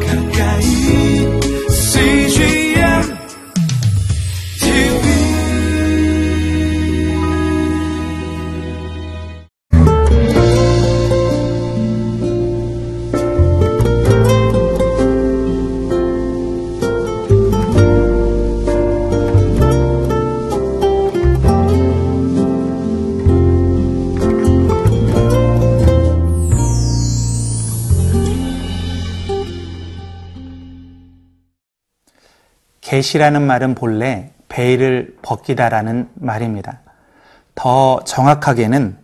가까 계시라는 말은 본래 베일을 벗기다라는 말입니다. 더 정확하게는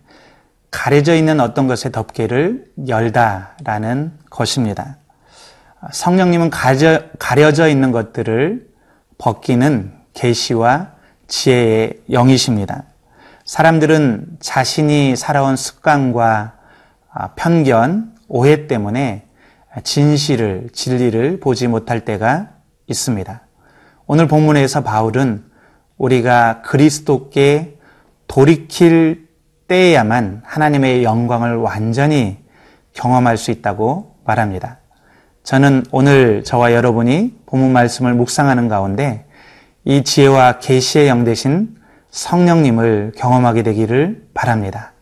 가려져 있는 어떤 것의 덮개를 열다라는 것입니다. 성령님은 가려, 가려져 있는 것들을 벗기는 계시와 지혜의 영이십니다. 사람들은 자신이 살아온 습관과 아, 편견, 오해 때문에 진실을, 진리를 보지 못할 때가 있습니다. 오늘 본문에서 바울은 우리가 그리스도께 돌이킬 때에야만 하나님의 영광을 완전히 경험할 수 있다고 말합니다. 저는 오늘 저와 여러분이 본문 말씀을 묵상하는 가운데 이 지혜와 계시의 영 되신 성령님을 경험하게 되기를 바랍니다.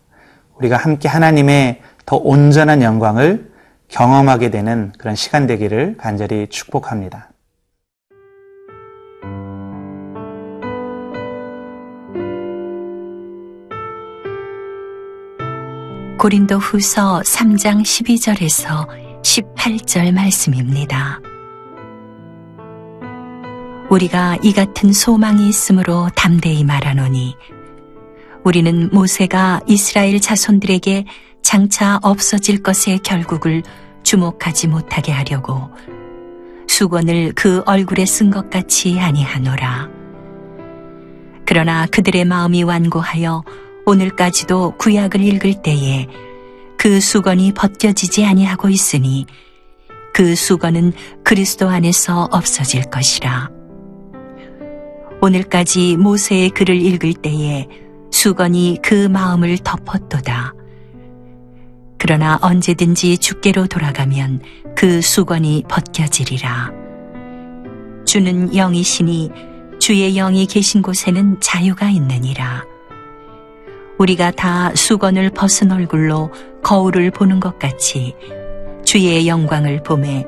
우리가 함께 하나님의 더 온전한 영광을 경험하게 되는 그런 시간 되기를 간절히 축복합니다. 고린도 후서 3장 12절에서 18절 말씀입니다. 우리가 이 같은 소망이 있으므로 담대히 말하노니 우리는 모세가 이스라엘 자손들에게 장차 없어질 것의 결국을 주목하지 못하게 하려고 수건을 그 얼굴에 쓴 것 같이 아니하노라. 그러나 그들의 마음이 완고하여 오늘까지도 구약을 읽을 때에 그 수건이 벗겨지지 아니하고 있으니 그 수건은 그리스도 안에서 없어질 것이라. 오늘까지 모세의 글을 읽을 때에 수건이 그 마음을 덮었도다. 그러나 언제든지 주께로 돌아가면 그 수건이 벗겨지리라. 주는 영이시니 주의 영이 계신 곳에는 자유가 있느니라. 우리가 다 수건을 벗은 얼굴로 거울을 보는 것 같이 주의 영광을 보매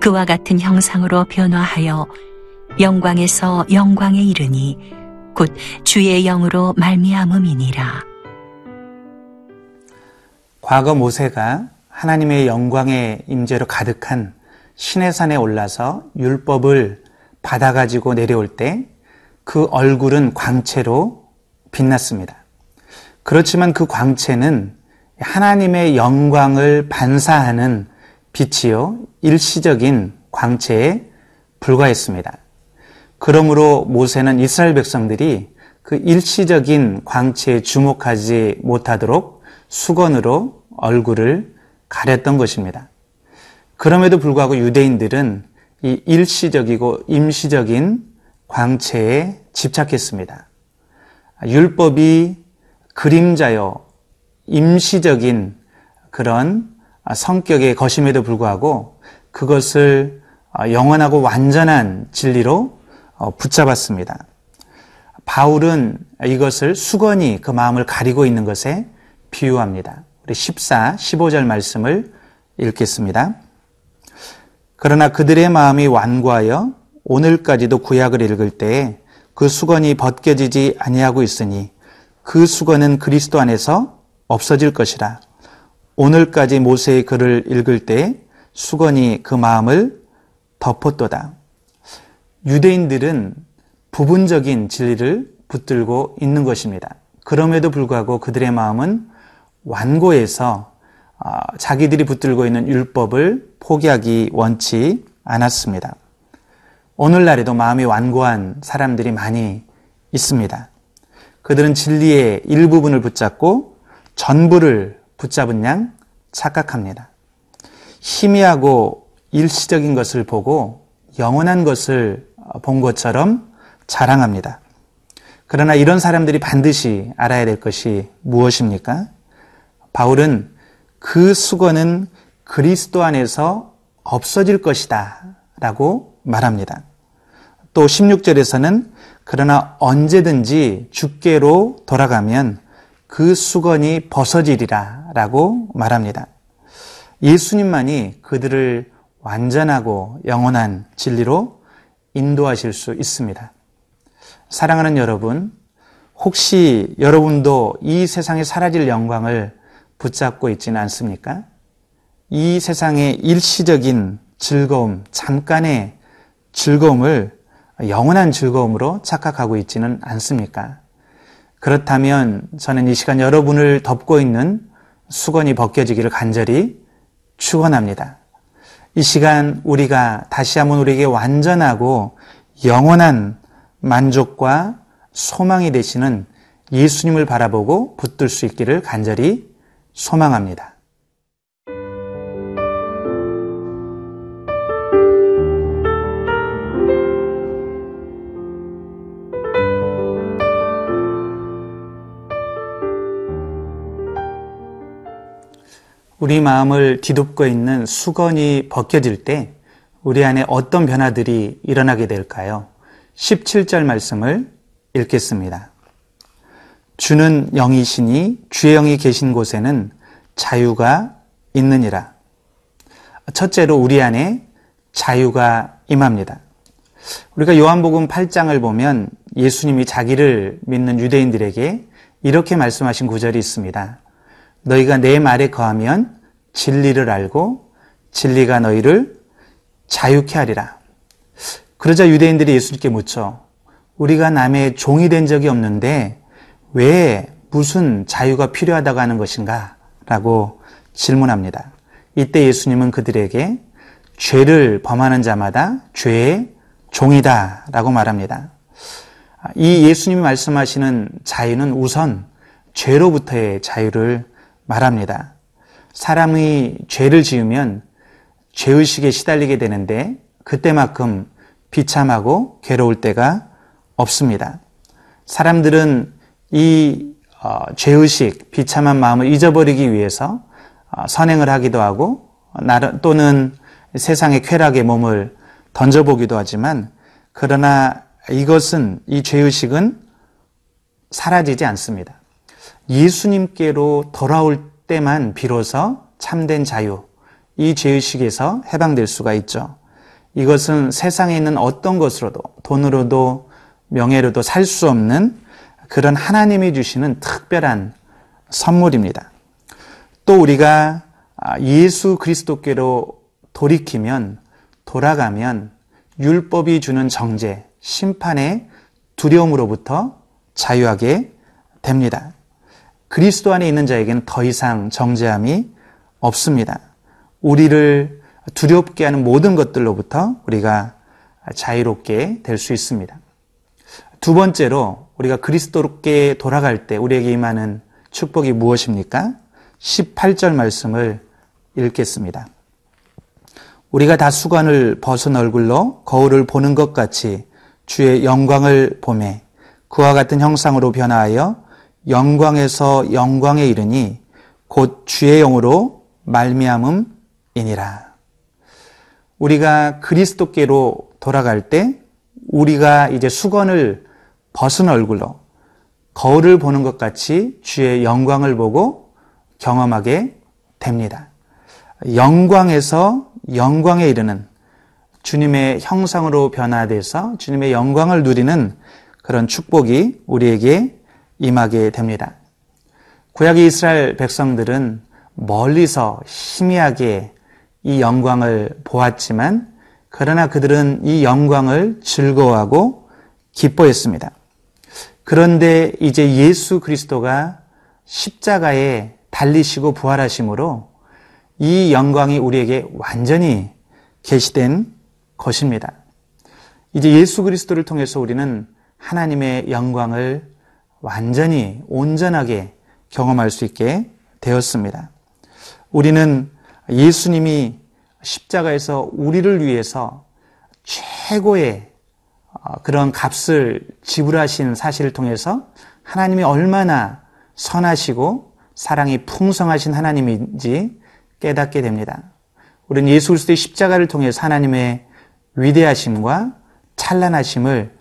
그와 같은 형상으로 변화하여 영광에서 영광에 이르니 곧 주의 영으로 말미암음이니라. 과거 모세가 하나님의 영광의 임재로 가득한 시내산에 올라서 율법을 받아가지고 내려올 때 그 얼굴은 광채로 빛났습니다. 그렇지만 그 광채는 하나님의 영광을 반사하는 빛이요, 일시적인 광채에 불과했습니다. 그러므로 모세는 이스라엘 백성들이 그 일시적인 광채에 주목하지 못하도록 수건으로 얼굴을 가렸던 것입니다. 그럼에도 불구하고 유대인들은 이 일시적이고 임시적인 광채에 집착했습니다. 율법이 그림자요, 임시적인 그런 성격의 것임에도 불구하고 그것을 영원하고 완전한 진리로 붙잡았습니다. 바울은 이것을 수건이 그 마음을 가리고 있는 것에 비유합니다. 우리 14, 15절 말씀을 읽겠습니다. 그러나 그들의 마음이 완고하여 오늘까지도 구약을 읽을 때에 그 수건이 벗겨지지 아니하고 있으니 그 수건은 그리스도 안에서 없어질 것이라. 오늘까지 모세의 글을 읽을 때 수건이 그 마음을 덮었도다. 유대인들은 부분적인 진리를 붙들고 있는 것입니다. 그럼에도 불구하고 그들의 마음은 완고해서 아, 자기들이 붙들고 있는 율법을 포기하기 원치 않았습니다. 오늘날에도 마음이 완고한 사람들이 많이 있습니다. 그들은 진리의 일부분을 붙잡고 전부를 붙잡은 양 착각합니다. 희미하고 일시적인 것을 보고 영원한 것을 본 것처럼 자랑합니다. 그러나 이런 사람들이 반드시 알아야 될 것이 무엇입니까? 바울은 그 수건은 그리스도 안에서 없어질 것이다. 라고 말합니다. 또 16절에서는 그러나 언제든지 주께로 돌아가면 그 수건이 벗어지리라 라고 말합니다. 예수님만이 그들을 완전하고 영원한 진리로 인도하실 수 있습니다. 사랑하는 여러분, 혹시 여러분도 이 세상에 사라질 영광을 붙잡고 있지는 않습니까? 이 세상의 일시적인 즐거움, 잠깐의 즐거움을 영원한 즐거움으로 착각하고 있지는 않습니까? 그렇다면 저는 이 시간 여러분을 덮고 있는 수건이 벗겨지기를 간절히 축원합니다. 이 시간 우리가 다시 한번 우리에게 완전하고 영원한 만족과 소망이 되시는 예수님을 바라보고 붙들 수 있기를 간절히 소망합니다. 우리 마음을 뒤덮고 있는 수건이 벗겨질 때 우리 안에 어떤 변화들이 일어나게 될까요? 17절 말씀을 읽겠습니다. 주는 영이시니 주의 영이 계신 곳에는 자유가 있느니라. 첫째로 우리 안에 자유가 임합니다. 우리가 요한복음 8장을 보면 예수님이 자기를 믿는 유대인들에게 이렇게 말씀하신 구절이 있습니다. 너희가 내 말에 거하면 진리를 알고 진리가 너희를 자유케 하리라. 그러자 유대인들이 예수님께 묻죠. 우리가 남의 종이 된 적이 없는데 왜 무슨 자유가 필요하다고 하는 것인가? 라고 질문합니다. 이때 예수님은 그들에게 죄를 범하는 자마다 죄의 종이다 라고 말합니다. 이 예수님이 말씀하시는 자유는 우선 죄로부터의 자유를 말합니다. 사람이 죄를 지으면 죄의식에 시달리게 되는데 그때만큼 비참하고 괴로울 때가 없습니다. 사람들은 이 어, 죄의식, 비참한 마음을 잊어버리기 위해서 어, 선행을 하기도 하고 또는 세상의 쾌락에 몸을 던져보기도 하지만 그러나 이것은 이 죄의식은 사라지지 않습니다. 예수님께로 돌아올 때만 비로소 참된 자유, 이 죄의식에서 해방될 수가 있죠. 이것은 세상에 있는 어떤 것으로도, 돈으로도, 명예로도 살 수 없는 그런 하나님이 주시는 특별한 선물입니다. 또 우리가 예수 그리스도께로 돌이키면, 돌아가면 율법이 주는 정죄, 심판의 두려움으로부터 자유하게 됩니다. 그리스도 안에 있는 자에게는 더 이상 정죄함이 없습니다. 우리를 두렵게 하는 모든 것들로부터 우리가 자유롭게 될 수 있습니다. 두 번째로 우리가 그리스도께 돌아갈 때 우리에게 임하는 축복이 무엇입니까? 18절 말씀을 읽겠습니다. 우리가 다 수관을 벗은 얼굴로 거울을 보는 것 같이 주의 영광을 보매 그와 같은 형상으로 변화하여 영광에서 영광에 이르니 곧 주의 영으로 말미암음이니라. 우리가 그리스도께로 돌아갈 때 우리가 이제 수건을 벗은 얼굴로 거울을 보는 것 같이 주의 영광을 보고 경험하게 됩니다. 영광에서 영광에 이르는 주님의 형상으로 변화돼서 주님의 영광을 누리는 그런 축복이 우리에게 임하게 됩니다. 구약의 이스라엘 백성들은 멀리서 희미하게 이 영광을 보았지만 그러나 그들은 이 영광을 즐거워하고 기뻐했습니다. 그런데 이제 예수 그리스도가 십자가에 달리시고 부활하심으로 이 영광이 우리에게 완전히 계시된 것입니다. 이제 예수 그리스도를 통해서 우리는 하나님의 영광을 완전히 온전하게 경험할 수 있게 되었습니다. 우리는 예수님이 십자가에서 우리를 위해서 최고의 어, 그런 값을 지불하신 사실을 통해서 하나님이 얼마나 선하시고 사랑이 풍성하신 하나님인지 깨닫게 됩니다. 우리는 예수 그리스도의 십자가를 통해서 하나님의 위대하심과 찬란하심을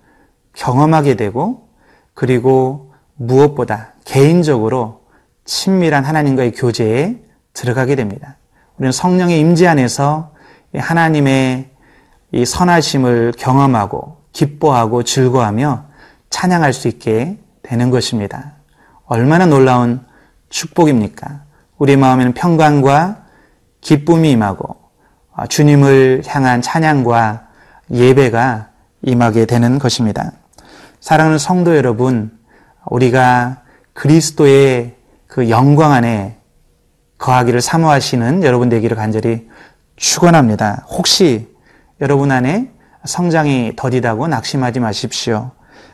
경험하게 되고 그리고 무엇보다 개인적으로 친밀한 하나님과의 교제에 들어가게 됩니다. 우리는 성령의 임재 안에서 하나님의 이 선하심을 경험하고 기뻐하고 즐거워하며 찬양할 수 있게 되는 것입니다. 얼마나 놀라운 축복입니까? 우리 마음에는 평강과 기쁨이 임하고 아, 주님을 향한 찬양과 예배가 임하게 되는 것입니다. 사랑하는 성도 여러분, 우리가 그리스도의 그 영광 안에 거하기를 사모하시는 여러분 되기를 간절히 축원합니다. 혹시 여러분 안에 성장이 더디다고 낙심하지 마십시오.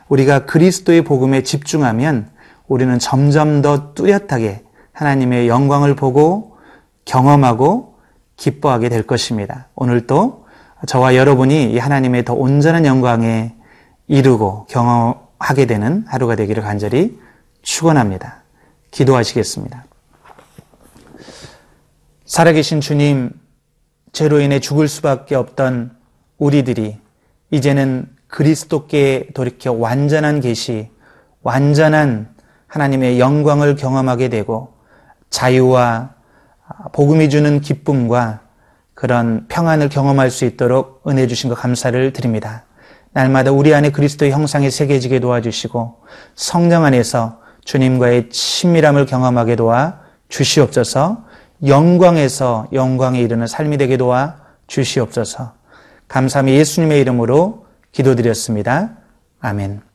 우리가 그리스도의 복음에 집중하면 우리는 점점 더 뚜렷하게 하나님의 영광을 보고 경험하고 기뻐하게 될 것입니다. 오늘도 저와 여러분이 이 하나님의 더 온전한 영광에 이르고 경험 하게 되는 하루가 되기를 간절히 축원합니다. 기도하시겠습니다. 살아계신 주님, 죄로 인해 죽을 수밖에 없던 우리들이 이제는 그리스도께 돌이켜 완전한 계시, 완전한 하나님의 영광을 경험하게 되고 자유와 복음이 주는 기쁨과 그런 평안을 경험할 수 있도록 은혜 주신 것 감사를 드립니다. 날마다 우리 안에 그리스도의 형상이 새겨지게 도와주시고 성령 안에서 주님과의 친밀함을 경험하게 도와 주시옵소서 영광에서 영광에 이르는 삶이 되게 도와 주시옵소서 감사함이 예수님의 이름으로 기도드렸습니다. 아멘.